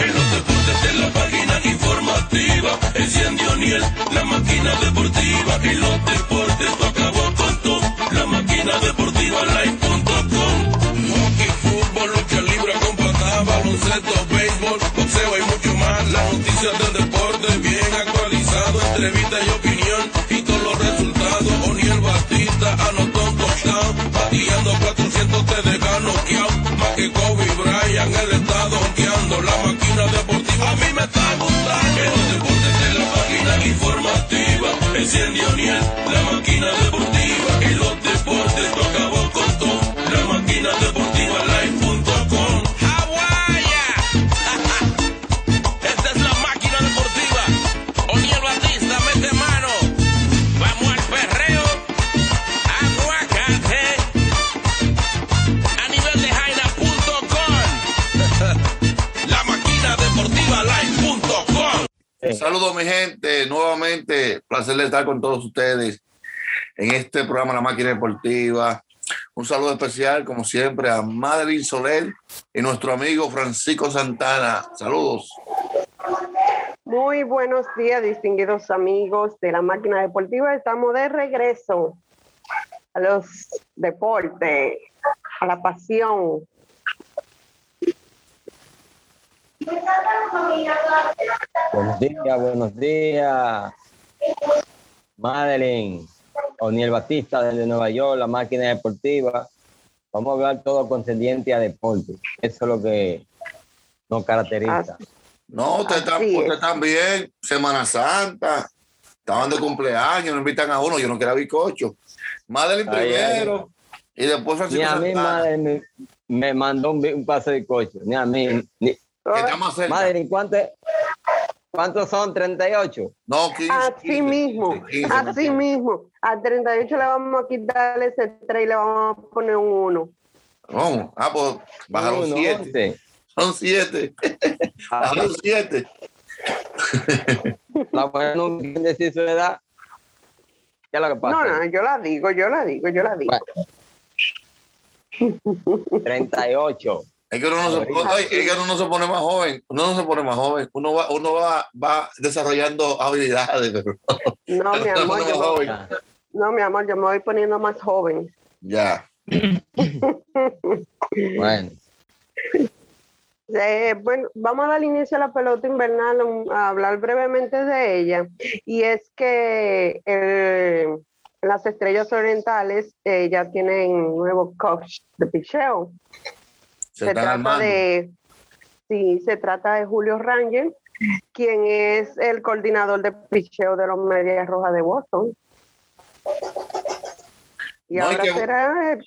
En los deportes de la página informativa, enciende O'Neill, la máquina deportiva. En los deportes tú acabó con todo, la máquina deportiva live.com. Hockey, fútbol, lucha libre con baloncesto, béisbol, boxeo y mucho más. Las noticias del deporte bien actualizado, entrevista y opinión y todos los resultados. O'Neill Batista anotó un touchdown, bateando 400 te deja noqueado. Más que Kobe enciende O'Neill, la máquina deportiva. Saludos mi gente, nuevamente placer de estar con todos ustedes en este programa La Máquina Deportiva. Un saludo especial, como siempre, a Madeline Soler y nuestro amigo Francisco Santana. Saludos. Muy buenos días, distinguidos amigos de la máquina deportiva. Estamos de regreso a los deportes, a la pasión. Buenos días, buenos días. Madeline, O'Neill Batista desde Nueva York, la máquina deportiva. Vamos a hablar todo concerniente a deporte. Eso es lo que nos caracteriza. No, ustedes Así están bien. Semana Santa. Estaban de cumpleaños, no invitan a uno. Yo no quiero bizcocho. Madeline Ay, primero. Y después Ni Francisco a mí, Santana. Me, me mandó un, un pase de coche. Ni a mí. Ni, Que está más cerca. Madeline, ¿cuánto- ¿cuántos son? 38. No, 15. Así 15, mismo, 15, así 15. mismo. A 38 le vamos a quitar ese 3 y le vamos a poner un 1. Vamos. Ah, pues bajaron Uno, 7. once. Son 7. Ah, Bajaron 7. La mujer no quiere decir su edad. ¿Qué es lo que pasa? No, no, yo la digo, yo la digo, yo la digo. Bueno. 38. Es que uno no, se, Ahorita. oye, es que uno no se pone más joven, uno no se pone más joven, uno va, uno va, va desarrollando habilidades. pero No, mi no amor, yo, joven. no, mi amor, yo me voy poniendo más joven. Ya. Bueno. Eh, bueno, vamos a dar inicio a la pelota invernal, um, a hablar brevemente de ella. Y es que eh, las estrellas orientales eh, ya tienen nuevo coach de picheo. Se, trata armando. de, sí, se trata de Julio Rangel, quien es el coordinador de picheo de los Medias Rojas de Boston. Y No, y ahora será, eh,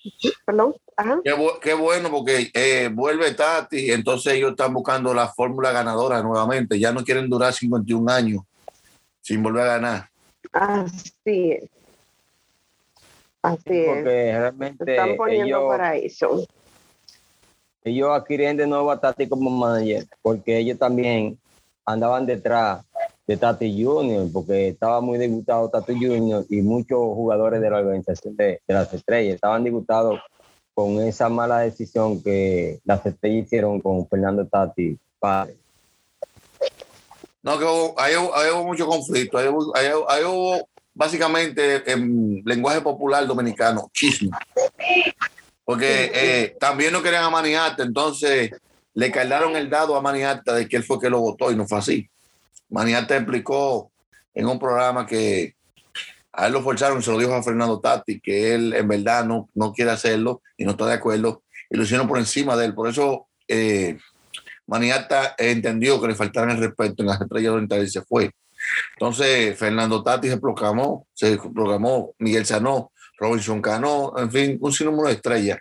perdón, ajá. Qué, bu- qué bueno porque eh, vuelve Tati, entonces ellos están buscando la fórmula ganadora nuevamente. Ya no quieren durar 51 años sin volver a ganar. Así es. Así es. Porque Se realmente están poniendo ellos, para eso. Ellos adquirían de nuevo a Tati como manager, porque ellos también andaban detrás de Tati Junior, porque estaba muy disgustado Tati Junior y muchos jugadores de la organización de, las estrellas estaban disgustados con esa mala decisión que las estrellas hicieron con Fernando Tati. padre. No, que hubo- ahí, hubo, mucho conflicto. Ahí hubo- ahí hubo, básicamente en lenguaje popular dominicano, chisme. Porque eh, también no querían a Maniata, entonces le cargaron el dado a Maniata de que él fue que lo votó y no fue así. Maniata explicó en un programa que a él lo forzaron se lo dijo a Fernando Tati, que él en verdad no, no quiere hacerlo y no está de acuerdo y lo hicieron por encima de él. Por eso eh, Maniata entendió que le faltaron el respeto en las estrellas orientales y se fue. Entonces, Fernando Tati se proclamó, se proclamó Miguel Sanó, Robinson Cano, en fin, un sinnúmero de estrellas.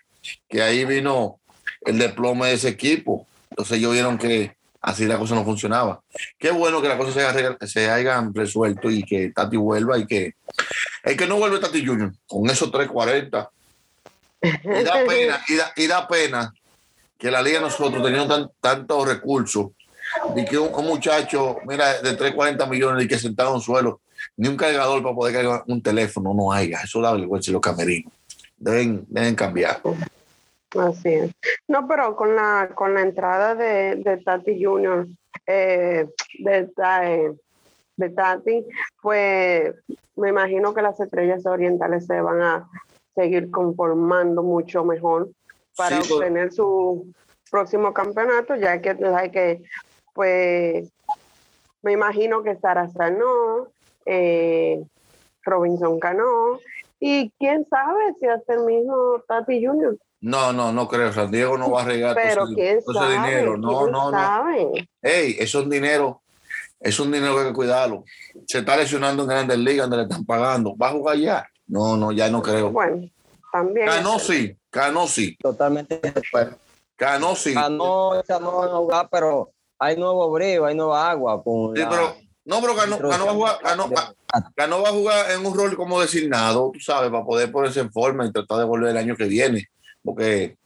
Que ahí vino el desplome de ese equipo. Entonces, ellos vieron que así la cosa no funcionaba. Qué bueno que las cosas se, se hayan resuelto y que Tati vuelva y que. El que no vuelve Tati Junior, con esos 340. Y da pena, y da, y da pena que la liga nosotros teniendo tan, tantos recursos y que un, un muchacho, mira, de 340 millones y que sentado en un suelo, ni un cargador para poder cargar un teléfono no haya. Eso da vergüenza y los camerinos. Deben, deben cambiar. Así es. No, pero con la, con la entrada de, de Tati Junior, eh, de, eh, de Tati, pues me imagino que las estrellas orientales se van a seguir conformando mucho mejor para Sí, pues. obtener su próximo campeonato, ya que sabes que, pues, me imagino que Sara Sanó, eh, Robinson Cano, y quién sabe si hasta el mismo Tati Junior. No, no, no creo. San Diego no va a regar todo Pero ese- quién todo ese sabe, dinero. No, no, no. sabe. Ey, eso es un dinero. Es un dinero que hay que cuidarlo. Se está lesionando en grandes ligas donde le están pagando. ¿Va a jugar ya? No, no, ya no creo. Bueno, también. Cano sí, Cano sí, Totalmente. Cano sí. Ganó esa no van a jugar, pero hay nuevo brío, hay nueva agua. Con Sí, la pero no, pero Cano, Cano va a jugar, Cano, Cano va a jugar en un rol como designado, tú sabes, para poder ponerse en forma y tratar de volver el año que viene. Porque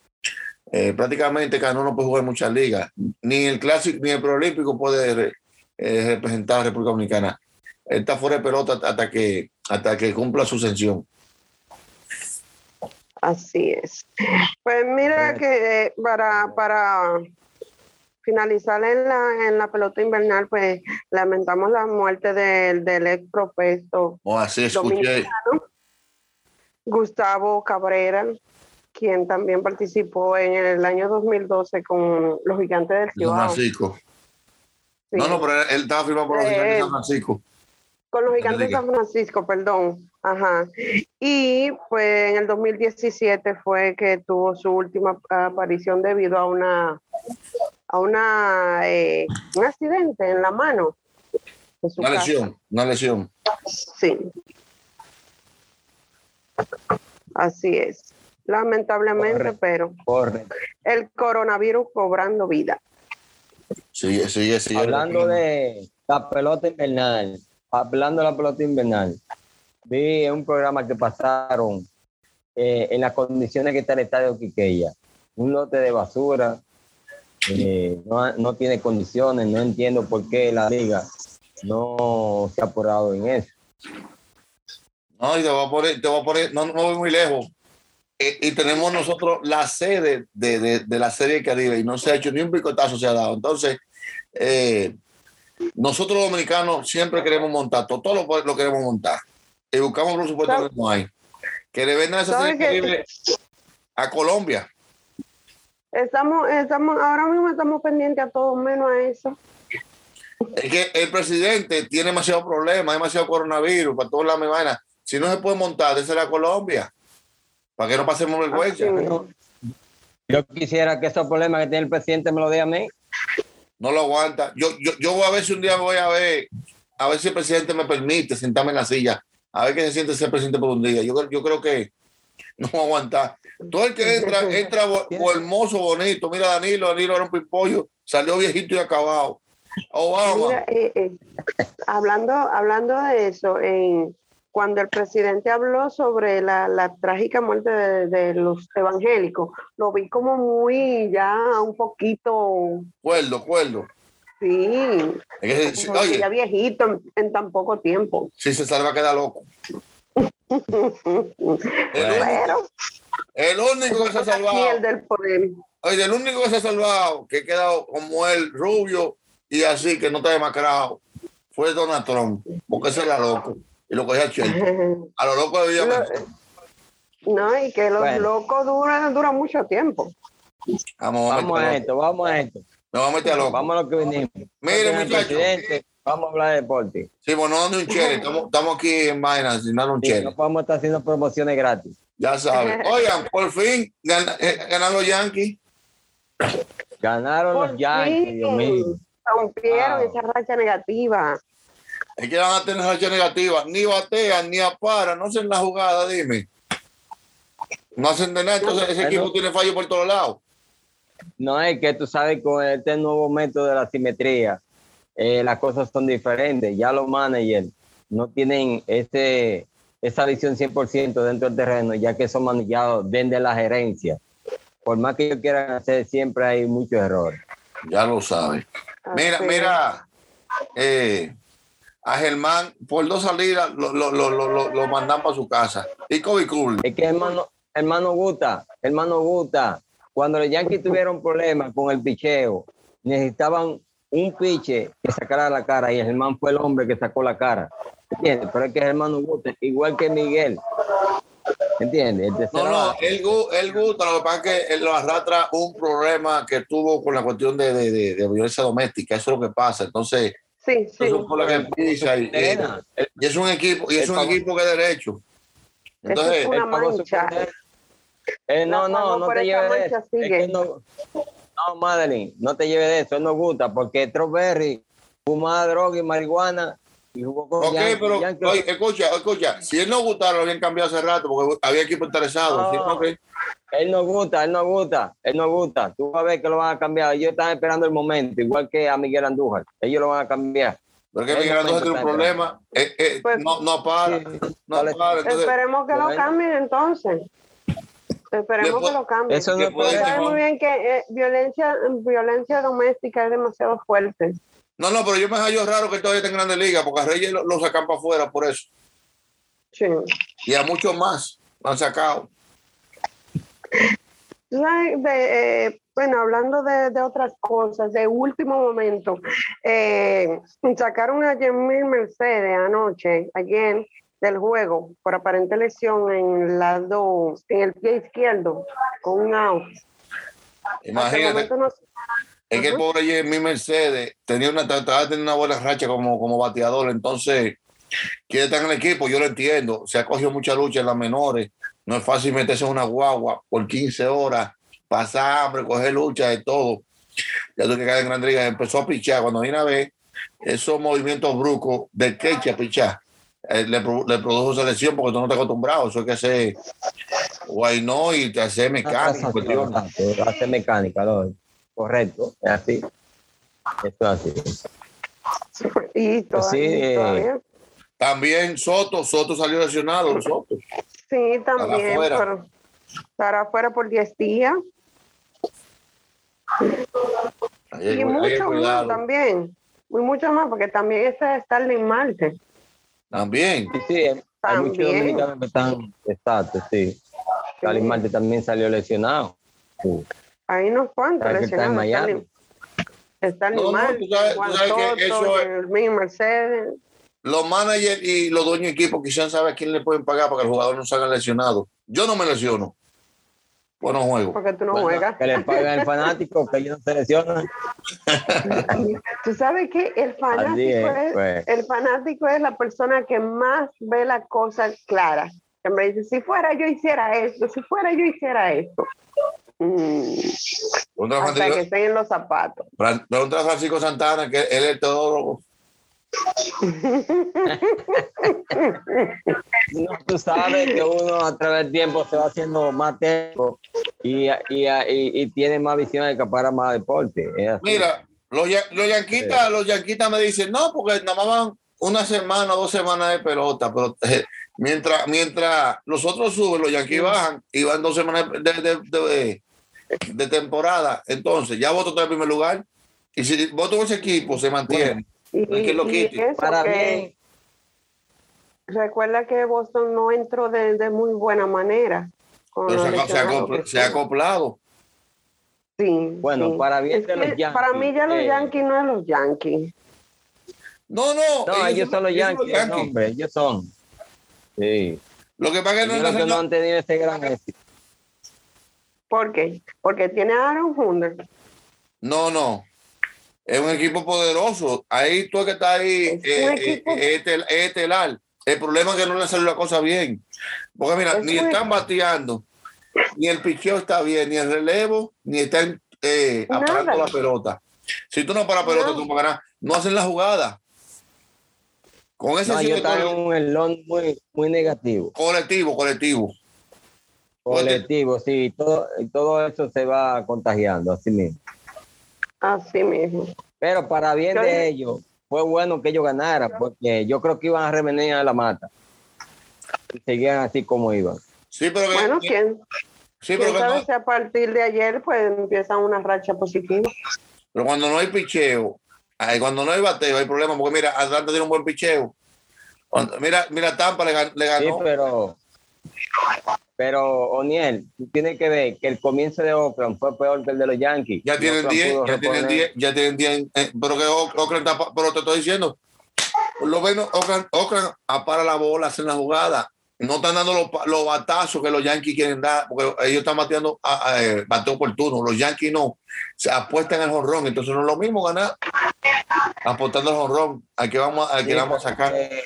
eh, prácticamente Cano no puede jugar en muchas ligas. Ni el clásico, ni el preolímpico puede eh, representar a República Dominicana. Él está fuera de pelota hasta que, hasta que cumpla su sanción. Así es. Pues mira que eh, para, para finalizar en la, en la pelota invernal, pues lamentamos la muerte del, del ex profeso O así escuché. dominicano, Gustavo Cabrera, quien también participó en el año 2012 con los gigantes del San Cibao. Francisco. Sí. No, no, pero él, estaba firmado por los Eh, gigantes de San Francisco. Con los gigantes de. San Francisco, perdón. Ajá. Y pues en el 2017 fue que tuvo su última aparición debido a una a una eh, un accidente en la mano. Una casa. lesión, una lesión. Sí. Así es. Lamentablemente, pero el coronavirus cobrando vida. Sigue, sigue, sigue. Hablando de la pelota invernal, hablando de la pelota invernal, vi un programa que pasaron eh, en las condiciones que está el estadio Quiqueya. Un lote de basura, eh, no, no tiene condiciones, no entiendo por qué la liga no se ha apurado en eso. No, y te voy a poner, te voy a poner, no, no voy muy lejos. Eh, y tenemos nosotros la sede de, de, de la serie Caribe y no se ha hecho ni un picotazo se ha dado. Entonces, eh, nosotros los dominicanos siempre queremos montar, todo, todo lo, lo queremos montar. Y buscamos presupuesto ¿Sabe? que no hay. Que le vendan esa ¿Sabe serie? Caribe a Colombia. Estamos, estamos, ahora mismo estamos pendientes a todo menos a eso. Es que el presidente tiene demasiado problema, demasiado coronavirus, para todas las vainas. Si no se puede montar, desde la Colombia. Para que no pasemos vergüenza. Mismo. Yo quisiera que esos problemas que tiene el presidente me lo dé a mí. no lo aguanta. Yo, yo, yo voy a ver si un día voy a ver, a ver si el presidente me permite sentarme en la silla, a ver qué se siente ser presidente por un día. Yo, creo- yo creo que no va a aguantar. Todo el que entra, entra bo- bo- hermoso, bonito. Mira a Danilo, Danilo era un pimpollo, salió viejito y acabado. Obama, Mira, eh, eh, hablando, hablando de eso, en, cuando el presidente habló sobre la, la trágica muerte de, de los evangélicos, lo vi como muy ya un poquito, cuerdo, cuerdo. sí, Es que que oye, ya viejito en, en tan poco tiempo. si se salva queda loco. El, único- Pero el único que se ha salvado, del poder. oye, el único que se ha salvado, que ha quedado como el rubio y así, que no está demacrado, fue Donald Trump, porque ese era loco. Y lo cogía Chelsea. A lo loco de Villa No, y que los Bueno. locos duran, duran mucho tiempo. Vamos, vamos, Vamos a esto, vamos a esto. Me vamos a meter a loco. Vamos a lo que venimos. Mire, Señor muchacho. presidente, Vamos a hablar de deporte. Sí, bueno, dando un chele. Estamos, estamos aquí en vainas, sin dar un Sí, chele. no podemos estar haciendo promociones gratis. Ya saben. Oigan, por fin gan- eh, ganaron los Yankees. Ganaron Por los Yankees, fin, Dios mío. Rompieron Wow. esa racha negativa. Es que van a tener racha negativa. Ni batean, ni aparan. No hacen la jugada, dime. No hacen de nada. Entonces ese equipo tiene fallo por todos lados. No es que tú sabes, con este nuevo método de la simetría, eh, las cosas son diferentes. Ya los managers no tienen ese, esa visión 100% dentro del terreno, ya que son manejados desde la gerencia. Por más que ellos quieran hacer, siempre hay muchos errores. Ya lo saben. Mira, mira. eh, a Germán, por dos salidas, lo, lo, lo, lo, lo- lo mandan para su casa. Y Kobe Cool. Es que hermano, hermano Guta, hermano Guta, cuando los Yankees tuvieron problemas con el picheo, necesitaban un piche que sacara la cara y Germán fue el hombre que sacó la cara. ¿Entiendes? Pero es que Germán no gusta, igual que Miguel. ¿Entiendes? El No, no, él, gu- él gusta, lo que pasa es que él lo arrastra un problema que tuvo con la cuestión de, de, de- de violencia doméstica, eso es lo que pasa. Entonces, Sí, sí. eso lo que empieza y, y- es un equipo, y es un equipo que es derecho. Entonces, es una mancha. Eh, no, no, no te lleves. Es que no, no, Madeline, no te lleves de eso. Él no gusta porque Strawberry fumaba droga y marihuana y jugó con ok, Yankee. pero Yankee- oye, escucha, escucha, si él no gustara, lo habían cambiado hace rato porque había equipo interesado. No. ¿sí? Ok. Él no gusta, él no gusta, él no gusta. Tú vas a ver que lo van a cambiar. Ellos están esperando el momento, igual que a Miguel Andújar. Ellos lo van a cambiar. Porque El Miguel Andújar tiene un problema, eh, eh, Pues- no, no para, Sí, no vale. para. Entonces, Esperemos que lo cambien entonces. Esperemos que lo cambien. Eso no ¿Qué es puede Sabe muy bien que eh, violencia, violencia doméstica es demasiado fuerte. no, no, pero yo me hallo raro que todavía esté en Grande Liga porque a Reyes lo, lo sacan para afuera por eso. Sí. Y a muchos más lo han sacado. De, eh, bueno, hablando de, de otras cosas, de último momento, eh, sacaron a Jermín Mercedes anoche, ayer, del juego, por aparente lesión en el lado, en el pie izquierdo, con un out. Imagínate. no- Es que el pobre Jimmy Mercedes tenía una, trataba de una buena racha como, como bateador, entonces quiere estar en el equipo, yo lo entiendo. Se ha cogido mucha lucha en las menores. No es fácil meterse en una guagua por 15 horas, pasar hambre, coger lucha de todo. Ya tú que cae en Gran Liga, empezó a pichar. Cuando viene a ver esos movimientos bruscos de queche a pichar, eh, le, le produjo esa lesión porque tú no estás acostumbrado. Eso hay que hacer guay no y te hace. Exacto, Hace mecánica, ¿no? correcto, es así. Esto es así. Y todavía, Sí, eh, todavía- También Soto, Soto salió lesionado, Soto. sí, también, afuera. pero estará afuera por 10 días. Ahí Y mucho más también. Y mucho más, porque también está Starling Marte. También. Sí, sí, hay muchos dominicanos que están, exacto, sí. Cali Marte también salió lesionado. Sí. Hay unos cuantos que está en lesionados. Miami. Starling No, no, tú sabes- tú Juan sabes que eso es- Mercedes. Los managers y los dueños de equipo quizás saben a quién le pueden pagar para que el jugador no salga lesionado. Yo no me lesiono. Bueno, juego. Porque tú no Bueno, juegas. Que le pagan el fanático, que ellos no se lesionan. Tú sabes que el fanático, es, es, pues. el fanático es la persona que más ve la cosa clara. Que me dice, si fuera yo hiciera esto, si fuera yo hiciera esto. Mm, hasta que estén en los zapatos. Pregunta a Francisco Santana, que él es todo. No, tú sabes que uno a través del tiempo se va haciendo más técnico y, y, y, y tiene más visión de que para más deporte. Mira, los, ya- los yanquitas, los yanquitas me dicen, no, porque nada más van una semana, dos semanas de pelota, pero eh, mientras, mientras los otros suben, los yanquis bajan y van dos semanas de, de, de- de temporada. Entonces, ya voto en primer lugar. Y si voto ese equipo, se mantiene. Y, No es que lo y quite. eso Para que- bien. Recuerda que Boston no entró de, de muy buena manera. con Pero se, ha- se ha acopl- se acoplado. Sí, Bueno, sí. para bien Es de los que Yankees, Para mí ya los eh, Yankees no es los Yankees. No, no. No, ellos son los Yankees, no, hombre, ellos son. Sí. Lo que pasa es que no, que han tenido ese gran éxito. ¿Por qué? Porque tiene a Aaron Hunter. no, no. Es un equipo poderoso. Ahí tú que estás ahí, eh, eh, equipo- eh, estel- estelar. El problema es que no le salió la cosa bien. Porque mira, Es ni están bateando, ni el picheo está bien, ni el relevo, ni están eh, aparando la pelota. Si tú no paras pelota, tú para ganar. No hacen la jugada. Con ese No, en un elón muy, muy negativo. colectivo, colectivo. Colectivo, sí, todo, todo eso se va contagiando, así mismo. Así mismo. Pero para bien Yo de dije- ellos, fue bueno que ellos ganaran, porque yo creo que iban a revenir a la mata. Y seguían así como iban. Sí, pero que, Bueno, quién, sí, pero, quién que sabe no- si a partir de ayer pues empiezan una racha positiva. pero cuando no hay picheo, ay, cuando no hay bateo, hay problema. Porque mira, Atlanta tiene un buen picheo. Cuando- mira, mira, Tampa le, le Sí, ganó. pero Pero, Oniel, tú tienes que ver que el comienzo de Oakland fue peor que el de los Yankees. Ya tienen Oakland 10, pudo ya tienen reponer- 10, ya tienen 10. eh, pero que Oak- Oakland está, pero te estoy diciendo, por lo menos Oakland, Oakland apara la bola, hacen la jugada. No están dando los, los batazos que los Yankees quieren dar, porque ellos están bateando a, a, eh, bateo por turno. Los Yankees no, se apuestan al jonrón. Entonces no es lo mismo ganar apostando al jonrón. Al que vamos, al que Sí, vamos a sacar. porque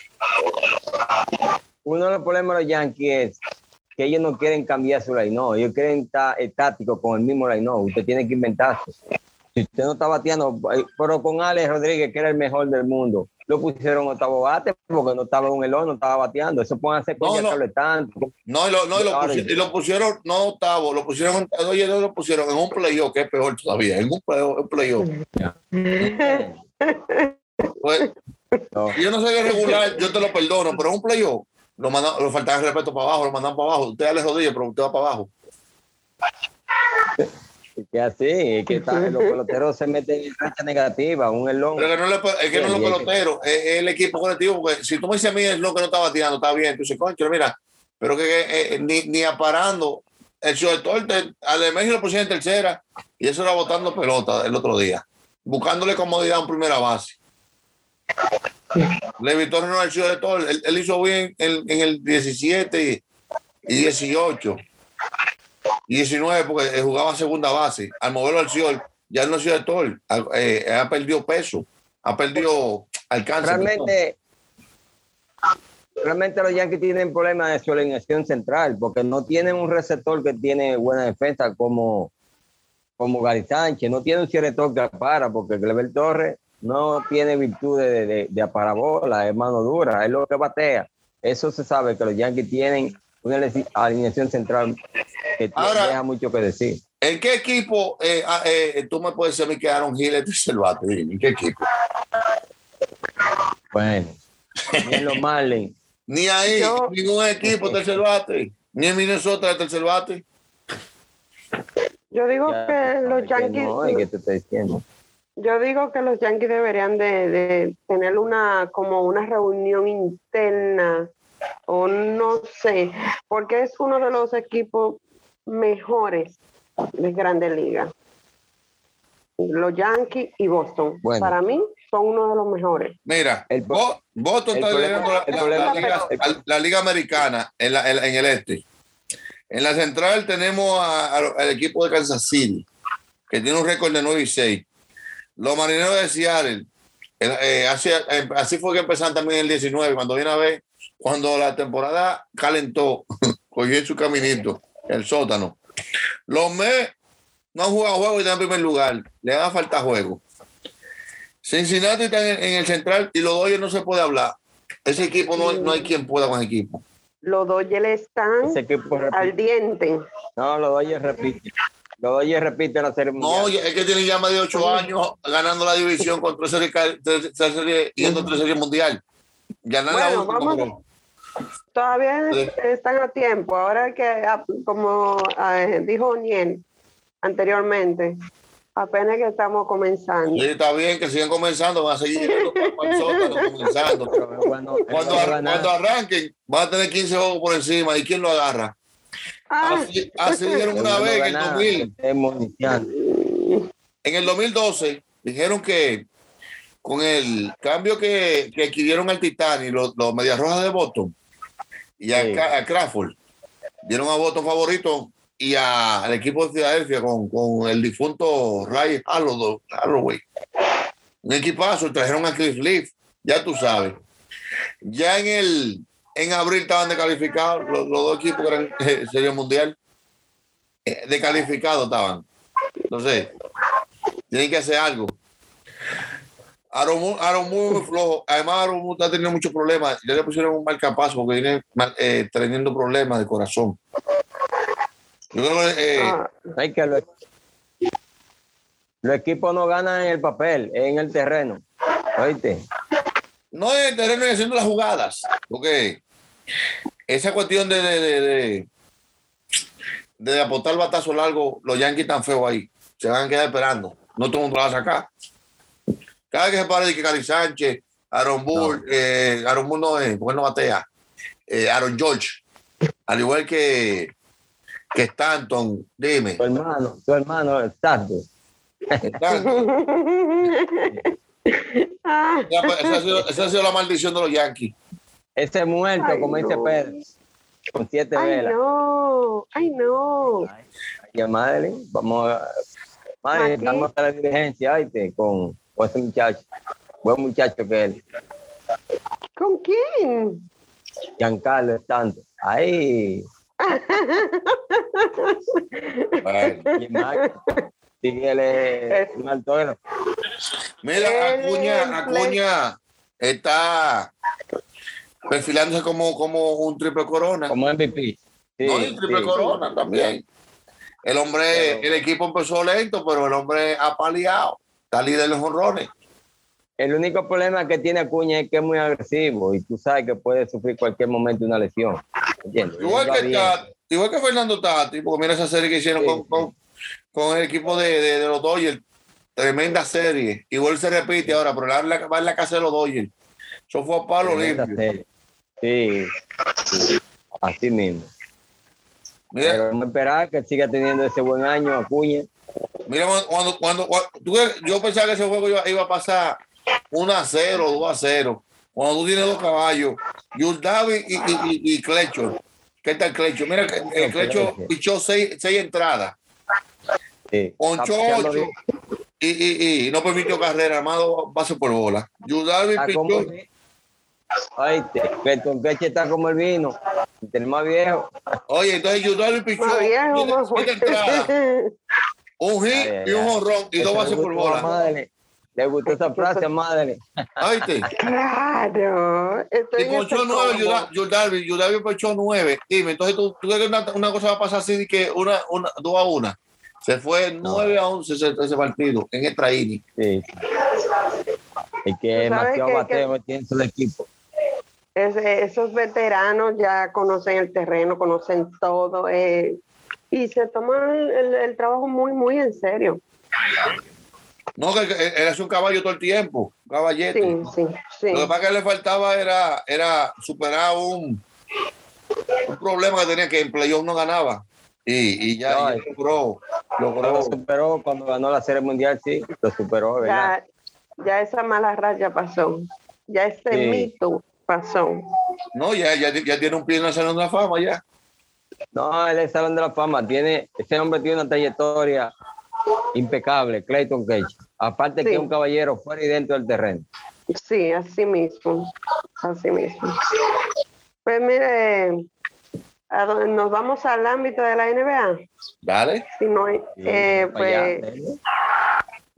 Uno de los problemas de los Yankees es que ellos no quieren cambiar su line, no, ellos quieren estar estáticos con el mismo line, no, usted tiene que inventarse. Si usted no está bateando, eh, pero con Alex Rodríguez, que era el mejor del mundo, lo pusieron octavo bate porque no estaba en el horno, no estaba bateando. Eso pueden hacer con No, no. tanto. No, y lo, no, y lo, y lo pusieron, no octavo, lo pusieron, oye, no lo pusieron en un playoff, que es peor todavía, en un playoff. un playoff. Pues, No. yo no soy regular, yo te lo perdono, pero en un playoff lo mandan, lo el respeto para abajo, lo mandan para abajo. Usted le rodilla, pero usted va para abajo. Que así, que está- los peloteros se meten en racha negativa, un elón. Pero que no le, es que no es Sí, los es que- el equipo colectivo. Porque si tú me dices a mí es lo que no está bateando, está bien. Tú dices, concho, mira, pero que, que, eh, ni, ni aparando. El shortstop, te- al de México lo pusieron en tercera y eso era botando pelota el otro día, buscándole comodidad en primera base. Levi Torres no es el shortstop, él, él hizo bien en, en el 17 y, y 18. Y 19 porque jugaba segunda base. Al moverlo al short, ya no es shortstop, ha, eh, ha perdido peso, ha perdido alcance. Realmente, realmente los Yankees tienen problemas de su alineación central porque no tienen un receptor que tiene buena defensa como, como Gary Sánchez, no tiene un cierretor que para porque Clever Torres no tiene virtud de, de, de aparabola, es mano dura, es lo que batea. Eso se sabe que los Yankees tienen una alineación central que Ahora- deja mucho que decir. ¿En qué equipo eh, ah, eh, tú me puedes decir a mí que Aaron Hill es bate? Dime, ¿En qué equipo? Bueno, y en los Marlins. Ni ahí, Yo- ningún equipo tercer bate. Ni en Minnesota es tercer bate. Yo digo Ya, que los que Yankees, No, que te estoy diciendo. Yo digo que los Yankees deberían de, de tener una como una reunión interna o no sé, porque es uno de los equipos mejores de Grandes Ligas. Los Yankees y Boston, Bueno. para mí son uno de los mejores. Mira, El Bo- Boston el está liderando la, la- la la liga americana en, la- en- en el este. En la central tenemos al equipo de Kansas City, que tiene un récord de 9 y 6. Los marineros de Seattle, eh, eh, así, eh, así fue que empezaron también el 19, cuando viene a ver, cuando la temporada calentó, cogió en su caminito, el sótano. Los Mets no han jugado juego y están en primer lugar, le da falta juego. Cincinnati está en, en el central y los Dodgers no se puede hablar. Ese equipo no, no hay quien pueda con ese equipo. Los Dodgers están al diente. No, los Dodgers repiten. Los Dodgers repiten la serie No, mundial. es que tienen ya más de ocho años ganando la división con tres series, tres- tres series- yendo a tres series mundial. Ganar la Bueno, última, vamos-. Todavía Sí. están a tiempo. Ahora que, ah, como ah, dijo Niel anteriormente, apenas que estamos comenzando. Sí, está bien que sigan comenzando, van a seguir sótano, comenzando. Pero Cuando, ar- cuando arranquen, van a tener 15 juegos por encima. ¿Y quién lo agarra? Ah, Así, así dijeron Es una vez en el ganar, 2000. estemos iniciando. En el 2012 dijeron que con el cambio que, que adquirieron al Titanic, los, los Medias Rojas de Boston y a, Sí. A Crawford, dieron a Boston favorito y a- al equipo de Filadelfia con, con el difunto Ray Halloway. Halloway. Un equipazo, trajeron a Cliff Leaf, ya tú sabes. Ya en el en abril estaban descalificados los, los dos equipos que eran eh, Serie Mundial. Eh, descalificados estaban. Entonces, tienen que hacer algo. Aaron muy flojo. Además, Aaron Moore está teniendo muchos problemas. Ya le pusieron un marcapaso porque viene mal- eh, teniendo problemas de corazón. Yo creo que eh, ah, Hay que los, los equipos no ganan en el papel, es en el terreno. ¿Oíste? no es el terreno y haciendo las jugadas. Porque esa cuestión de, de, de, de, de apostar batazo largo, los Yankees están feos ahí. Se van a quedar esperando. No todo el mundo lo va a sacar. Cada que se pare de que Cari Sánchez, Aaron Bull, eh, Aaron Bull no es, porque no batea. Eh, Aaron George. Al igual que, que Stanton, dime. Tu hermano, tu hermano. Stanton. Esa ha, sido, esa ha sido la maldición de los Yankees. Ese muerto, Ay, como dice no. Pedro, con siete ay, velas. no, ay, no. Ay, madre, vamos a. Estamos a la diligencia, ¿oíste? Con, con ese muchacho. Buen muchacho que él. ¿Con quién? Giancarlo Stanton. Ay, Ay. y Marco. Sí, él es un autógrafo. Mira, Acuña, Acuña está perfilándose como, como un triple corona. Como MVP. Sí, no, y triple sí. corona también. El hombre, Pero- el equipo empezó lento, pero el hombre ha paliado. Está líder de los honrones. El único problema que tiene Acuña es que es muy agresivo y tú sabes que puede sufrir cualquier momento una lesión. Igual que. Tati, igual que Fernando Tati, porque mira esa serie que hicieron con, con, con el equipo de, de, de los Dodgers. Tremenda serie. Igual se repite ahora, pero va en la casa de los Dodgers. Eso fue a palo Tremenda limpio. Sí, sí, así mismo. Mira, Pero a esperar que siga teniendo ese buen año Acuña. Mira, cuando, cuando, cuando- tú yo pensaba que ese juego iba, iba a pasar 1 a 0, 2 a 0. Cuando tú tienes dos caballos, Jules David y, y, y, y Clecho. ¿Qué tal Clecho? Mira, que el Clecho pichó seis, seis entradas, Sí. ponchó Está pichando 8 bien. y, y, y no permitió carrera, armado base por bola. Como pichó. El- Oíste, que tu queche está como el vino, el más viejo. Oye, entonces Jules David pichó Más viejo, más entradas, un hit Ay, ay, y un ay. honrón y dos bases por bola. Madre. Le gustó esa frase madre. ¿Oíste? Claro. Estoy Y ponchó nueve, Yudalvi, Yudalvi ponchó nueve. Dime, entonces tú, tú crees que una, una cosa va a pasar así de que una, una, dos a una. Se fue nueve a once ese, ese partido en extra inning. Sí. Y que demasiado que- bateo tiene su equipo. Ese- esos veteranos ya conocen el terreno, conocen todo eh, y se toman el, el trabajo muy, muy en serio. No, que que él es un caballo todo el tiempo, un caballete. Sí, sí, sí. Lo que pasa que le faltaba era, era superar un, un problema que tenía que en playoff no ganaba. Y, y ya, No, es- logró, logró. Lo superó cuando ganó la Serie Mundial, sí, lo superó, ¿verdad? Ya, ya esa mala raya pasó. Ya ese Sí. mito pasó. No, ya, ya, ya tiene un pie en el Salón de la Fama ya. No, él es Salón de la Fama. Tiene, ese hombre tiene una trayectoria impecable, Clayton Cage. Aparte que es un caballero fuera y dentro del terreno. Sí, así mismo. Así mismo. Pues mire, ¿a dónde nos vamos al ámbito de la NBA. Dale. Si no eh, allá, pues.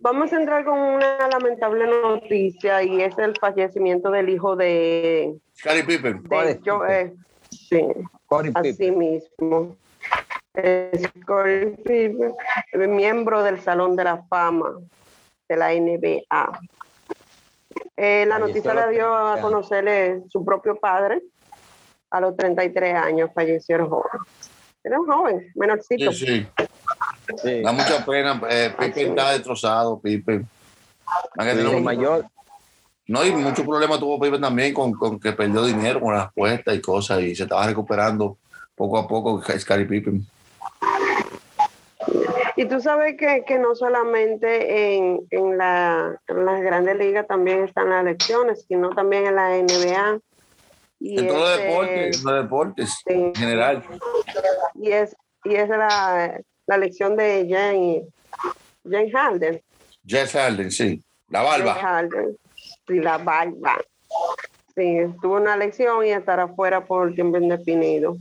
Vamos a entrar con una lamentable noticia y es el fallecimiento del hijo de, Scottie Pippen. de Joe- Pippen. eh, sí, Corey Pippen. así mismo. Corey Pippen, eh, miembro del Salón de la Fama de la NBA. Eh, la noticia la dio 30 a conocerle su propio padre. A los 33 años falleció el joven. Era un joven, menorcito. Sí, sí. Sí. Da mucha pena. Eh, Pippen está destrozado, Pippen. Sí, mayor. No, y muchos problemas tuvo Pippen también con, con que perdió dinero con las apuestas y cosas y se estaba recuperando poco a poco Scottie Pippen. Y tú sabes que, que no solamente en, en, la, en las grandes ligas también están las elecciones, sino también en la NBA. Y En todos los ese- deportes, en los deportes sí, en general. y es, y es la, la elección de Jane, Jane Harden. Jess Harden, sí. La Jane barba. Harden. Sí, la barba. Sí, tuvo una elección y estará fuera por tiempo indefinido.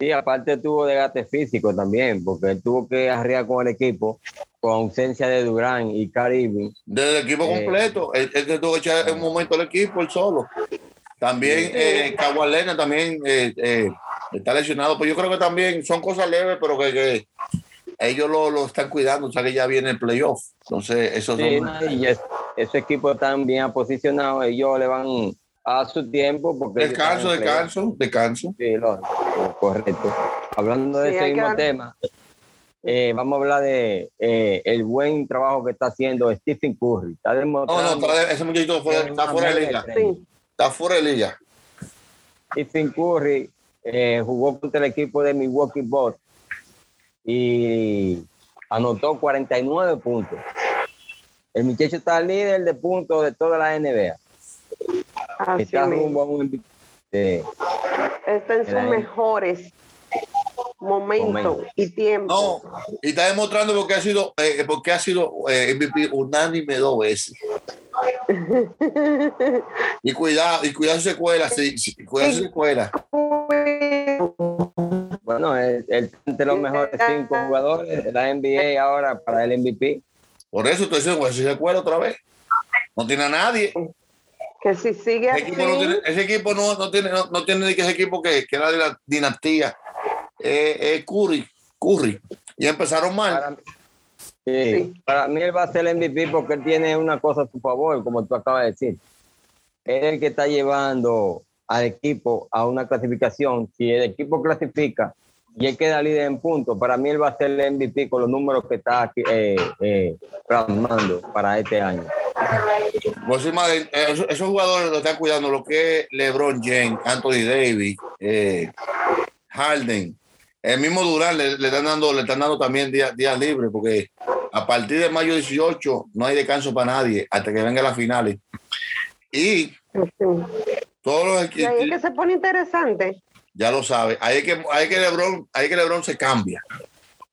Sí, aparte tuvo desgaste físico también, porque él tuvo que arriar con el equipo con ausencia de Durán y Caribe. Desde el equipo Eh. completo. Él, él tuvo que echar en un momento el equipo, él solo. También eh, Leonard también eh, eh, está lesionado. Pues yo creo que también son cosas leves, pero que, que ellos lo, lo están cuidando. O sea que ya viene el playoff. Entonces, eso Sí, son- no, y es- ese equipo están bien posicionados, ellos le van a su tiempo. porque Descanso, descanso, descanso. Sí, lógico, correcto. Hablando de Sí, ese mismo tema, eh, vamos a hablar de eh, el buen trabajo que está haciendo Stephen Curry. Está No, no, demostrando está- ese muchachito fue- está fuera de liga. Sí, Está fuera de liga. Stephen Curry eh, jugó contra el equipo de Milwaukee Bucks y anotó 49 puntos. El muchacho está líder de puntos de toda la NBA. Así Está mismo. rumbo a un. Está en sus mejores momentos Momento. y tiempo. No, y está demostrando porque ha sido, eh, porque ha sido eh, MVP unánime dos veces. Y cuidado, y cuidado su secuela, sí, sí, cuidado su secuela. Bueno, él él entre los mejores cinco jugadores de la NBA ahora para el MVP. Por eso estoy diciendo, si se secuela otra vez. No tiene a nadie. Que si sigue Ese así, equipo no tiene, ese equipo no, no tiene, no, no tiene ni que ese equipo que, que era de la dinastía. Eh, eh, Curry, Curry. Y empezaron mal. Para, sí, para mí él va a ser el MVP porque él tiene una cosa a su favor, como tú acabas de decir. Él es el que está llevando al equipo a una clasificación. Si el equipo clasifica y él queda líder en puntos, para mí él va a ser el MVP con los números que está aquí, eh, eh, plasmando para este año. Eh, esos, esos jugadores lo están cuidando, lo que es LeBron James, Anthony Davis, eh, Harden, el mismo Durán le, le están dando, le están dando también días días libres, porque a partir de mayo 18 no hay descanso para nadie hasta que vengan las finales. Y Sí. todos los Y ahí es equipos, que se pone interesante. Ya lo sabe, ahí es que, ahí que LeBron, ahí que LeBron se cambia.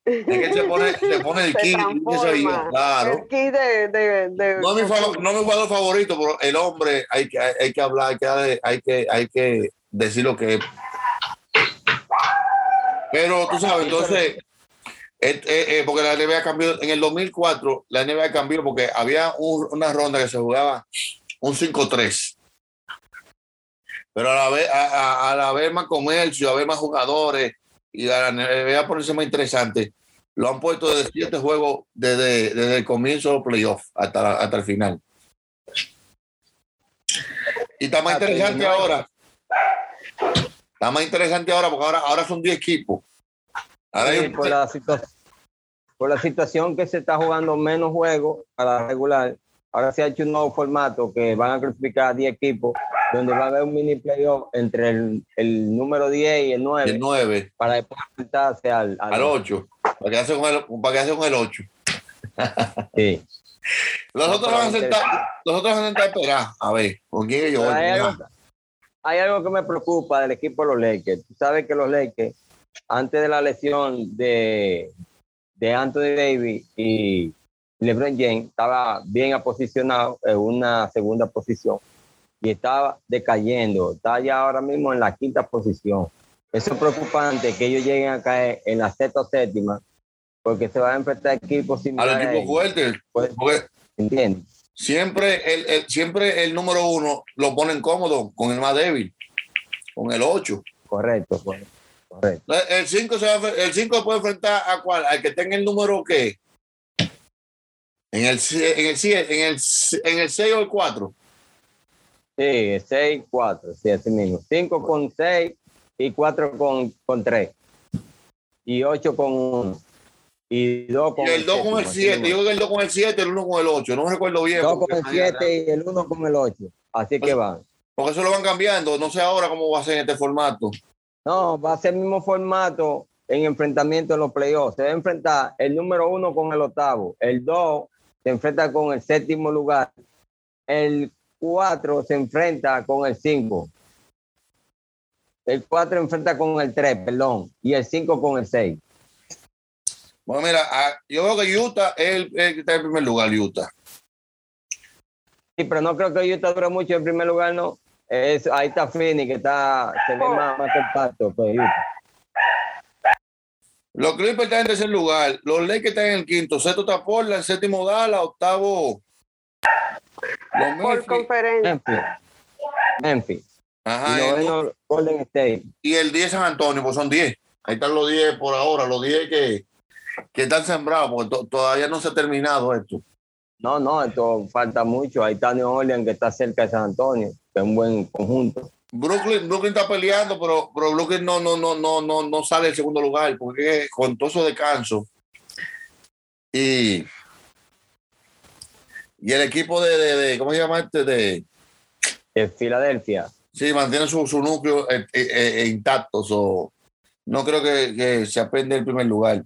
Es que se pone, se pone el kit, claro. El kit de, de, de- No es mi, no es mi jugador favorito, pero el hombre hay que, hay, hay que hablar, hay que, hay que, hay que decir lo que es. Pero tú sabes, entonces, eh, eh, eh, porque la NBA cambió, en el 2004, la NBA cambió porque había un- una ronda que se jugaba un 5-3. Pero a la vez, a, a- a la vez más comercio, a ver más jugadores y a la NBA ponerse más interesante, lo han puesto desde siete juegos desde, desde el comienzo de los playoffs hasta, hasta el final. Y está más Ah, interesante ahora. Está más interesante ahora porque ahora, ahora son 10 equipos. Ahora hay Sí, un- por, la por la situación que se está jugando menos juegos a la regular, ahora se ha hecho un nuevo formato que van a clasificar a 10 equipos, donde va a haber un mini playoff entre el, el número 10 y el 9 el 9 para después enfrentarse al, al- al 8. Para que hacen con el, para que hacen con el 8. Sí. Los otros van a sentar, los otros van a sentar a esperar. A ver, ¿con quién ellos hay, algo, hay algo que me preocupa del equipo de los Lakers. Tú sabes que los Lakers, antes de la lesión de, de Anthony Davis y LeBron James, estaba bien aposicionado en una segunda posición y estaba decayendo. Está ya ahora mismo en la quinta posición. Eso es preocupante que ellos lleguen a caer en la sexta o séptima porque se van a enfrentar equipos similares. a equipo ellos. fuerte. Pues, ¿Entiendes? siempre el, el- siempre el número uno lo ponen cómodo con el más débil, con el 8. Correcto, correcto. correcto. El 5 el cinco puede enfrentar a cuál, al que tenga el número qué. En el en el en el en el 6 o el 4. Sí, 6, 4, sí, así mismo. 5 con 6 y 4 con, con 3. Y 8 con 1. Y 2 con Y el 2 con el 7. Yo creo que el 2 con el 7, el 1 con el 8. No me recuerdo bien. 2 porque- con el 7 y el 1 con el 8. Así que van. Porque eso lo van cambiando. No sé ahora cómo va a ser en este formato. No, va a ser el mismo formato en enfrentamiento en los playoffs. Se va a enfrentar el número 1 con el octavo. El 2 se enfrenta con el séptimo lugar. El 4 se enfrenta con el 5. El 4 enfrenta con el 3, perdón. Y el 5 con el 6. Bueno, mira, yo creo que Utah es el, el que está en primer lugar, Utah. Sí, pero no creo que Utah dure mucho en primer lugar, no. Es, ahí está Phoenix, que está, se ve más, más compacto que Utah. Los Clippers están en tercer lugar. Los Lakers están en el quinto. Sexto está Portland. Séptimo Dallas. Octavo. Los por Memphis. conferencia. Memphis. Memphis. Ajá, y y, noveno, Golden State. y el 10 San Antonio, pues son 10. Ahí están los 10 por ahora. Los 10 que, que están sembrados, porque to- todavía no se ha terminado esto. No, no, esto falta mucho. Ahí está New Orleans, que está cerca de San Antonio, que es un buen conjunto. Brooklyn, Brooklyn está peleando, pero, pero Brooklyn no, no, no, no, no, no sale el segundo lugar, porque con todo eso descanso. Y, y el equipo de, de, de- ¿cómo se llama este? De, En Filadelfia. Sí, mantiene su, su núcleo eh, eh, eh, intacto. so, no creo que, que se aprende el primer lugar.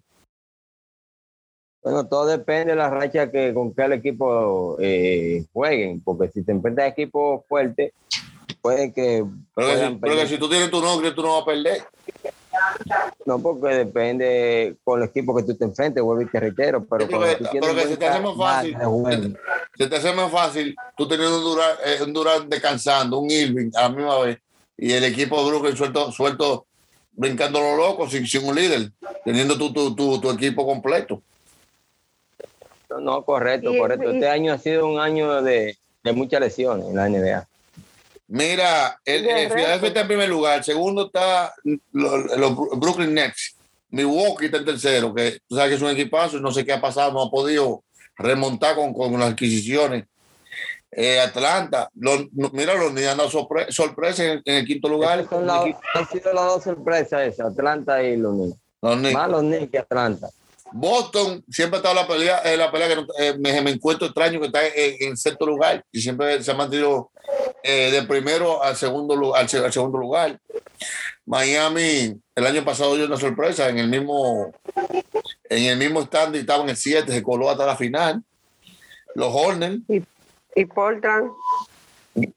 Bueno, todo depende de la racha que con que el equipo eh, jueguen, porque si te enfrentas a equipos fuertes, puede que Pero, que, si- pero que perder. si tú tienes tu núcleo, tú no vas a perder. No, porque depende con el equipo que tú te enfrentes, vuelvo y te reitero, pero Sí, pero que- pero se te hace más fácil. Se te hace más fácil tú teniendo un Durant, eh, un Durant descansando, un Irving a la misma vez, y el equipo de Brooklyn suelto, suelto brincando los locos sin, sin un líder, teniendo tu, tu, tu, tu equipo completo. No, no, correcto, correcto. Este año ha sido un año de, de muchas lesiones en la NBA. Mira, el, el Philadelphia está en primer lugar, segundo está los Brooklyn Nets, Milwaukee está en tercero, que tú sabes que es un equipazo y no sé qué ha pasado, no ha podido remontar con, con las adquisiciones. Eh, Atlanta, los, mira, los Knicks han dado sorpre- sorpresa en, en el quinto lugar. Son han sido las dos sorpresas esas, Atlanta y los Knicks. Los Knicks. Más los Knicks que Atlanta. Boston siempre ha estado la pelea, en la pelea que no- eh, me, me encuentro extraño que está en, en sexto lugar y siempre se ha mantenido eh, de primero al segundo, al, al segundo lugar. Miami, el año pasado dio una sorpresa en el mismo en el mismo stand estaba en el 7, se coló hasta la final. Los Hornets, Y Portland.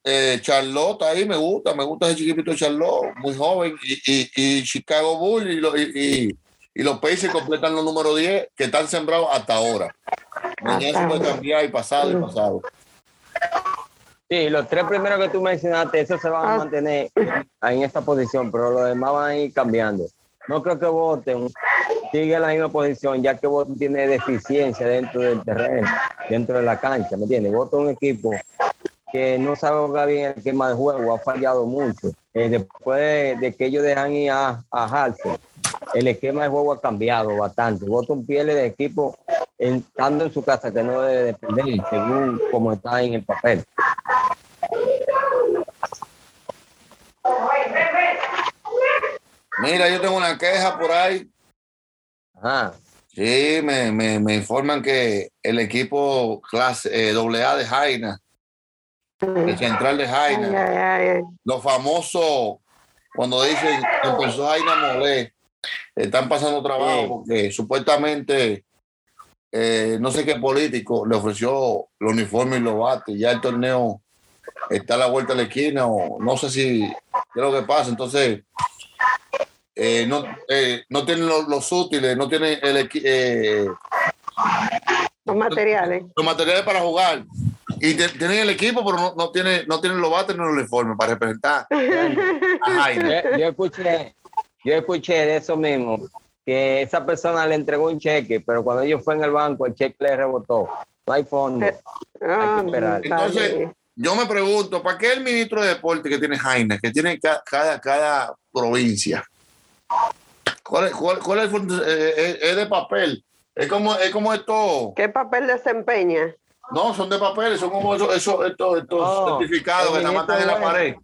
eh, Charlotte ahí me gusta, me gusta ese chiquitito de Charlotte, muy joven, y, y, y Chicago Bulls y, lo- y, y- y los Pacers completan los número 10 que están sembrados hasta ahora. Mañana se puede cambiar y pasado y pasado. Sí, los tres primeros que tú mencionaste, esos se van a Ah. mantener en esta posición, pero los demás van a ir cambiando. No creo que Boston siga en la misma posición, ya que Boston tiene deficiencia dentro del terreno, dentro de la cancha, ¿me entiendes? Boston es un equipo que no sabe jugar bien el esquema de juego, ha fallado mucho. Eh, después de, de que ellos dejan ir a, a el esquema de juego ha cambiado bastante. Boston pierde de equipo estando en su casa que no debe depender, según como está en el papel. Mira, yo tengo una queja por ahí. Ajá. Sí, me, me, me informan que el equipo clase eh, AA de Jaina, el central de Jaina, ay, ay, ay. los famosos, cuando dicen que empezó Jaina Molé, están pasando trabajo porque supuestamente eh, no sé qué político le ofreció el uniforme y los bates. Ya el torneo está a la vuelta de la esquina o no sé si qué es lo que pasa. Entonces, eh, no, eh, no tienen los, los útiles, no tienen el, Los materiales. los materiales para jugar. Y te- tienen el equipo, pero no, no, tienen, no tienen los bates ni los uniformes para representar a Jaina. Yo, yo escuché, yo escuché de eso mismo, que esa persona le entregó un cheque, pero cuando ellos fue en el banco, el cheque le rebotó. No hay fondo. Ah, esperar. Entonces, vale. Yo me pregunto, ¿para qué el ministro de Deporte que tiene Jaina, que tiene ca- cada, cada provincia? ¿Cuál es, cuál, cuál es, el eh, eh, es de papel? Es como, es como esto. ¿Qué papel desempeña? No, son de papel, son como esos, esos, estos, estos No, certificados el que nada más en la pared.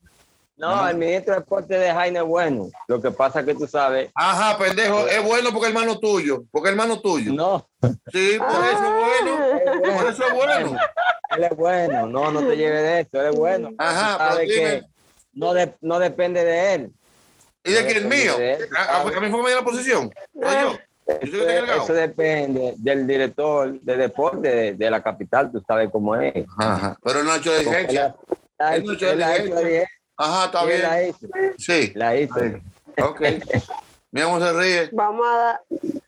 No, el ministro de Deporte de Jaime es bueno. Lo que pasa es que tú sabes, Ajá, pendejo, es bueno porque es hermano tuyo, porque es hermano tuyo. no, Sí, por eso es bueno, es bueno. por eso es bueno. Él es bueno, no, no te lleves de esto, él es bueno. Ajá, sabes pero que no, de- no depende de él. ¿Y de quién mío? A, a- a mí fue que me dio la posición. No yo. Eso, depende del director de deporte de, de la capital, tú sabes cómo es. Ajá, pero no ha hecho Él diligencia. ha- Él no ha hecho él ha hecho diligencia. diligencia, Ajá, está bien. la hizo, Sí. la hizo. Ok. Mira cómo se ríe. Vamos a, da-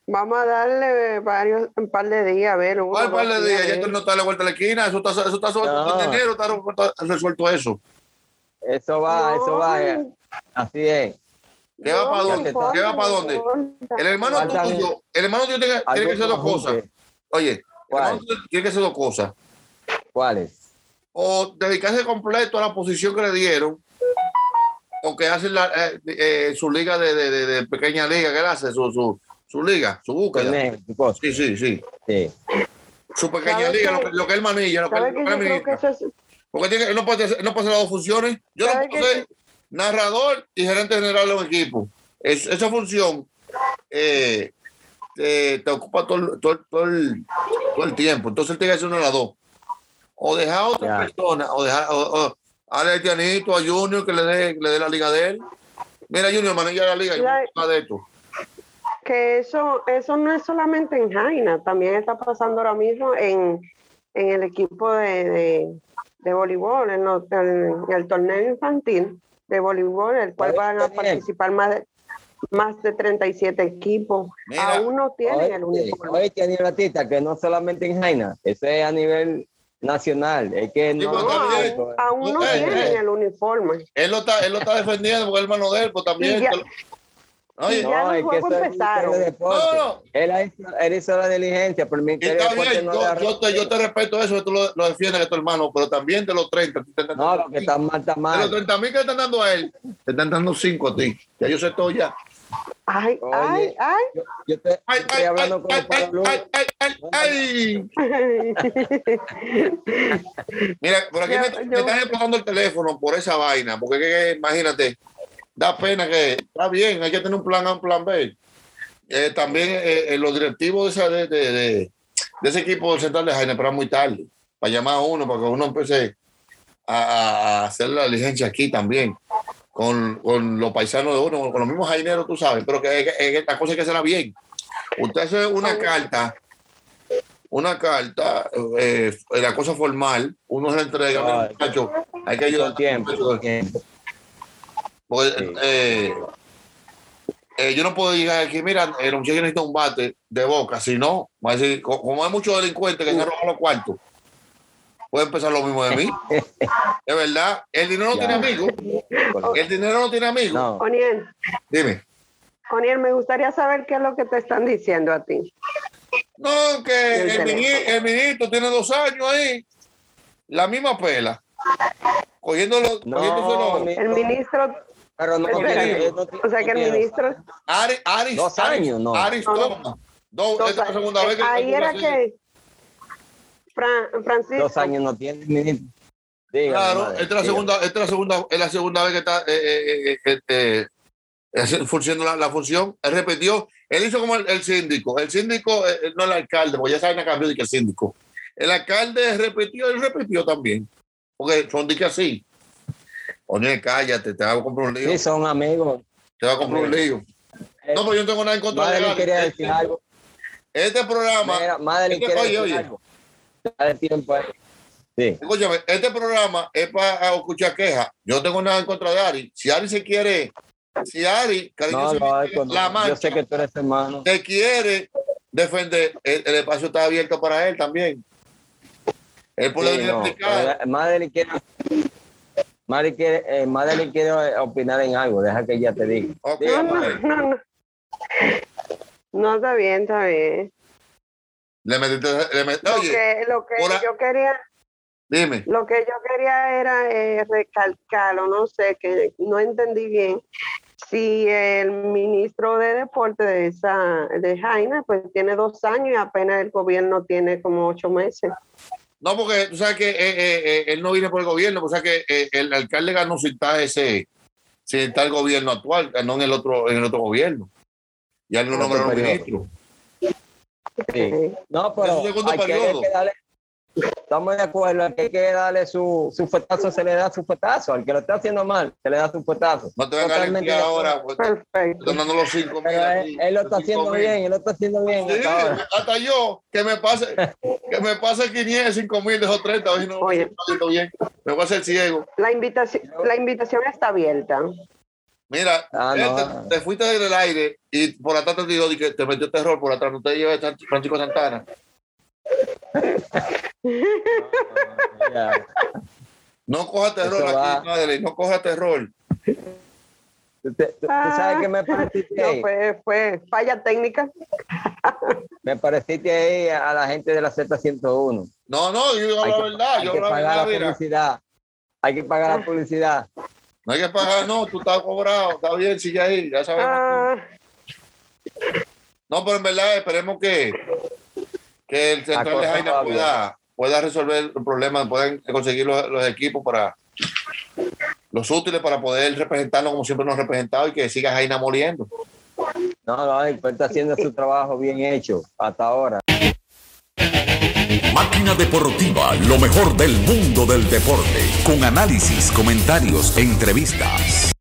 vamos a darle varios, un par de días, a ver. uno, ¿Cuál par de días? Ya esto no está a la vuelta de la esquina. Eso está, eso está suelto. No. En enero está, está resuelto eso. Eso va, eso va, así es. ¿Qué va para dónde? ¿Qué va para dónde? El hermano tuyo, el hermano tuyo tiene, tiene que hacer dos cosas. Oye, el ¿Cuál? hermano tuyo tiene que hacer dos cosas. ¿Cuáles? O dedicarse completo a la posición que le dieron, o que hace la, eh, eh, su liga de, de, de- de pequeña liga, que él hace, su, su, su liga, su búsqueda. Sí, sí, sí. Sí. Su pequeña ¿Sabe liga, lo que, lo que él manilla, lo que él, ¿Sabes lo que él es, Porque tiene, él no, puede, hacer- él no puede hacer las dos funciones. Yo no ¿Sabe puedo qué? Narrador y gerente general de un equipo. Es- esa función eh, te, te ocupa todo, el- todo, todo el, todo el tiempo. Entonces él tiene que hacer una de las dos. O dejar a otra Ya. persona, o dejar o- o Dale al Tianito, a Junior, que le dé, que le dé la liga de él. Mira, Junior, maneja la liga. y Ya- vamos a hablar de esto. que eso, eso no es solamente en Jaina, también está pasando ahora mismo en, en el equipo de, de, de voleibol, en, los- en el torneo infantil de voleibol, el cual van a participar más de, más de 37 equipos. Mira. Aún no tienen el Oye, uniforme. oye, Tiani Batista, que no solamente en Jaina, eso es a nivel nacional. Es que no. pues, No, también. aún, aún no Eh, tienen eh. el uniforme. Él lo está, él lo está defendiendo porque es hermano de él, pues también. Y ya- que lo- Oye, los es que eso empezaron. De. No, no. Él, hizo, él hizo la diligencia, pero el Ministerio de bien, no yo, yo te, yo te respeto eso, que tú lo, lo defiendes, que tu hermano, pero también de los 30. tú te estás No, dando lo que está mal, está De los mal. 30 mil que le están dando a él, te están dando 5 a ti. Ya yo sé todo ya. Ay, Oye. ay, ay. Yo, yo te, Ay, estoy ay, hablando ay, con ay, ay, ay, ay, ay, ay. Mira, por aquí me, yo- me están explotando el teléfono por esa vaina, porque que- que, imagínate, da pena que está bien, hay que tener un plan A, un plan B. Eh, también eh, eh, los directivos de, esa- de, de- de- de ese equipo del central de Jaime, pero muy tarde, para llamar a uno, para que uno empiece a, a hacer la diligencia aquí también, con, con los paisanos de uno, con los mismos jaineros, tú sabes, pero que, que- que esta cosa hay que hacerla bien. Usted hace una carta, una carta, eh, la cosa formal, uno se la entrega, muchacho, hay que ayudar tiempo. tiempo. Porque, Sí. eh, eh, yo no puedo llegar aquí, mira, el muchacho necesita un bate de boca, si no, va a decir, co- como hay muchos delincuentes que se roban los cuartos, puede empezar lo mismo de mí. Es verdad, el dinero no Ya. tiene amigos, el dinero no tiene amigos. No, Oniel, Dime. Oniel, me gustaría saber qué es lo que te están diciendo a ti. No, que El ministro tiene dos años ahí, la misma pela, cogiéndolo, no, El ministro, pero no, Espera, tiene- no tiene- o sea que el ministro, Ari, Aris, Dos años, no. Aris No, no. toma. Dos- dos esta es la años. segunda vez que ahí era que Fran- Francisco, Dos años no tiene ministro. Dígame, Claro, madre, esta es la segunda, esta es la segunda, es la segunda vez que está eh, eh, eh, eh, eh, funcionando la, la función. Él repitió, él hizo como el, el síndico. El síndico, eh, eh, no el alcalde, porque ya saben a cambio de que el síndico. El alcalde repitió, él repitió también. Porque son de que así. Oye, cállate, te va a comprar un lío. Sí, son amigos. Te va a comprar un lío. No, pero yo no tengo nada en contra de Madeline Gary. quería Este, decir algo. este programa, Mira, Madeline este- quiere decir algo. Dale tiempo ahí. Sí. Escúchame, este programa es para escuchar quejas. Yo no tengo nada en contra de Ari. Si Ari se quiere, si Ari, No, cariñosamente, no, no, la yo mancha, sé que tú eres hermano. te quiere defender, el, el espacio está abierto para él también. Él puede Sí, no, Madeline quiere, Madeline quiere, eh, Madeline quiere opinar en algo, deja que ella te diga. Ok, no, Dígame, no, no, no. No, está bien, está bien. Le metiste, le Lo oye, que, lo que yo quería, dime. lo que yo quería era eh, recalcar, o no sé, que no entendí bien, si el ministro de deporte de esa, de Jaina, pues tiene dos años y apenas el gobierno tiene como ocho meses. No, porque tú sabes que eh, eh, eh, él no viene por el gobierno, pues sabes que eh, el alcalde ganó sin estar ese, sin estar el gobierno actual, ganó en el otro, en el otro gobierno. Ya Otro nombraron ministro. Sí. No, pero hay que darle, estamos de acuerdo, hay que, hay que darle su, su fuetazo, se le da su fuetazo, al que lo está haciendo mal, se le da su fuetazo. No te vengas a limpiar ahora, pues, Perfecto. están dando los cinco mil. Él, aquí, él lo está haciendo mil. bien, él lo está haciendo bien Sí, hasta yo, que me pase, que me pase 500, 5 mil, dejo 30, a ver si no Oye. me bien. Voy a hacer ciego. La invitación, la invitación está abierta. Mira, Ah, no. te, te fuiste del aire y por atrás te dio y que te metió terror por atrás, no te lleves Francisco Santana. No coja terror va. aquí, madre, no coja terror. ¿Tú, tú- tú sabes que me pareciste No, ahí? fue, fue falla técnica. Me pareciste ahí a la gente de la Z101. No, no, yo digo Hay la que, verdad, hay yo que la pagar la mira. publicidad. Hay que pagar la publicidad. No hay que pagar, no, tú estás cobrado, está bien, sigue ahí, ya sabemos. Ah, No, pero en verdad esperemos que, que el central de Jaina pueda, pueda resolver el problema, puedan conseguir los, los equipos para los útiles para poder representarnos como siempre nos ha representado y que siga Jaina moliendo. No, no, él está haciendo su trabajo bien hecho hasta ahora. Máquina Deportiva, lo mejor del mundo del deporte, con análisis, comentarios e entrevistas.